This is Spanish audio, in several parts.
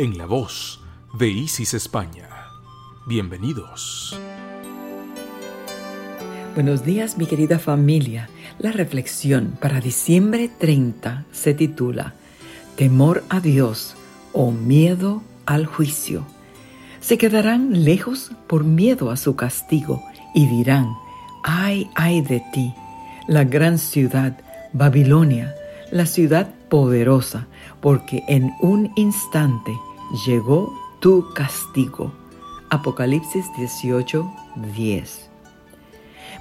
en la voz de Isis España. Bienvenidos. Buenos días mi querida familia. La reflexión para diciembre 30 se titula Temor a Dios o miedo al juicio. Se quedarán lejos por miedo a su castigo y dirán, ay, ay de ti, la gran ciudad, Babilonia, la ciudad poderosa, porque en un instante llegó tu castigo. Apocalipsis 18, 10.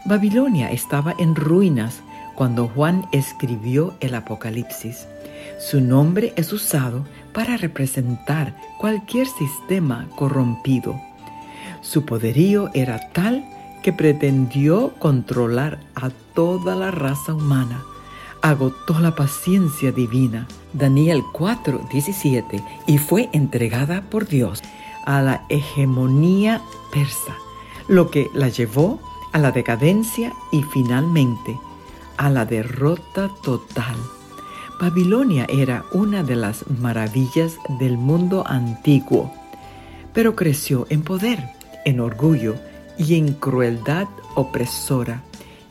Babilonia estaba en ruinas cuando Juan escribió el Apocalipsis. Su nombre es usado para representar cualquier sistema corrompido. Su poderío era tal que pretendió controlar a toda la raza humana. Agotó la paciencia divina Daniel 4:17, y fue entregada por Dios a la hegemonía persa, lo que la llevó a la decadencia y finalmente a la derrota total. Babilonia era una de las maravillas del mundo antiguo, pero creció en poder, en orgullo y en crueldad opresora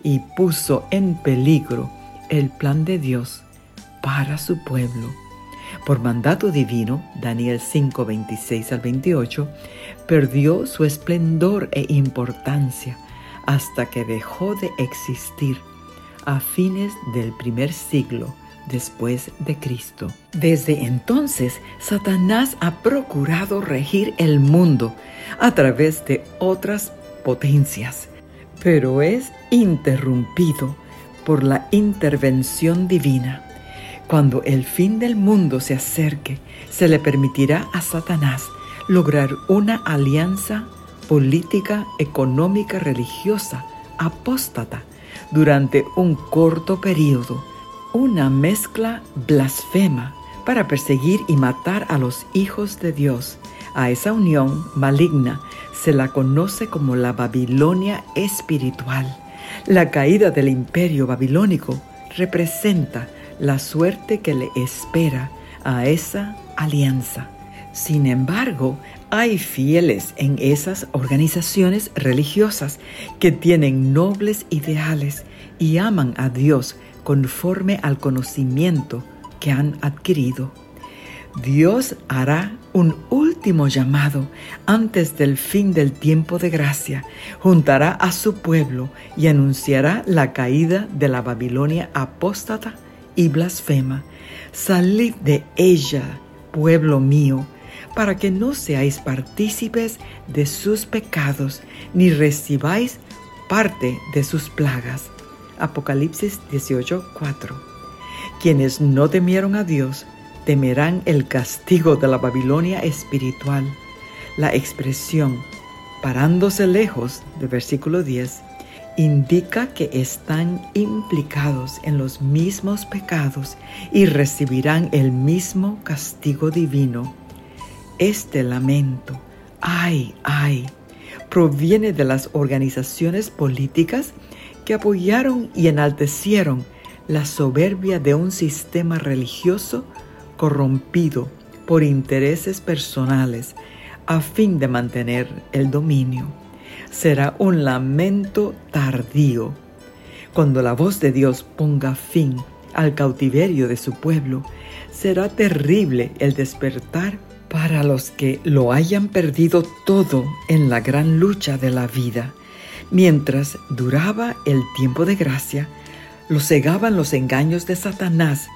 y puso en peligro el plan de Dios para su pueblo. Por mandato divino, Daniel 5, 26 al 28, perdió su esplendor e importancia hasta que dejó de existir a fines del primer siglo después de Cristo. Desde entonces, Satanás ha procurado regir el mundo a través de otras potencias, pero es interrumpido por la intervención divina. Cuando el fin del mundo se acerque, se le permitirá a Satanás lograr una alianza política, económica, religiosa, apóstata, durante un corto periodo, una mezcla blasfema para perseguir y matar a los hijos de Dios. A esa unión maligna se la conoce como la Babilonia espiritual. La caída del imperio babilónico representa la suerte que le espera a esa alianza. Sin embargo, hay fieles en esas organizaciones religiosas que tienen nobles ideales y aman a Dios conforme al conocimiento que han adquirido. Dios hará un último llamado antes del fin del tiempo de gracia, juntará a su pueblo y anunciará la caída de la Babilonia apóstata y blasfema, salid de ella, pueblo mío, para que no seáis partícipes de sus pecados, ni recibáis parte de sus plagas. Apocalipsis 18:4. Quienes no temieron a Dios, temerán el castigo de la Babilonia espiritual. La expresión parándose lejos de versículo 10 indica que están implicados en los mismos pecados y recibirán el mismo castigo divino. Este lamento, ay, ay, proviene de las organizaciones políticas que apoyaron y enaltecieron la soberbia de un sistema religioso corrompido por intereses personales a fin de mantener el dominio será un lamento tardío. Cuando la voz de Dios ponga fin al cautiverio de su pueblo, será terrible el despertar para los que lo hayan perdido todo en la gran lucha de la vida. Mientras duraba el tiempo de gracia, lo cegaban los engaños de Satanás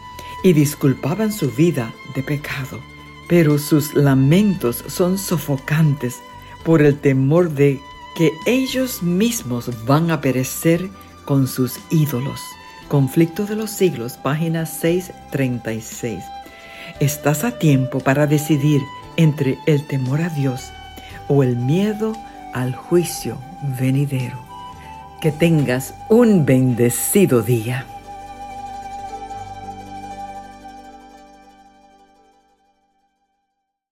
y disculpaban su vida de pecado. Pero sus lamentos son sofocantes por el temor de que ellos mismos van a perecer con sus ídolos. Conflicto de los siglos, página 636. Estás a tiempo para decidir entre el temor a Dios o el miedo al juicio venidero. Que tengas un bendecido día.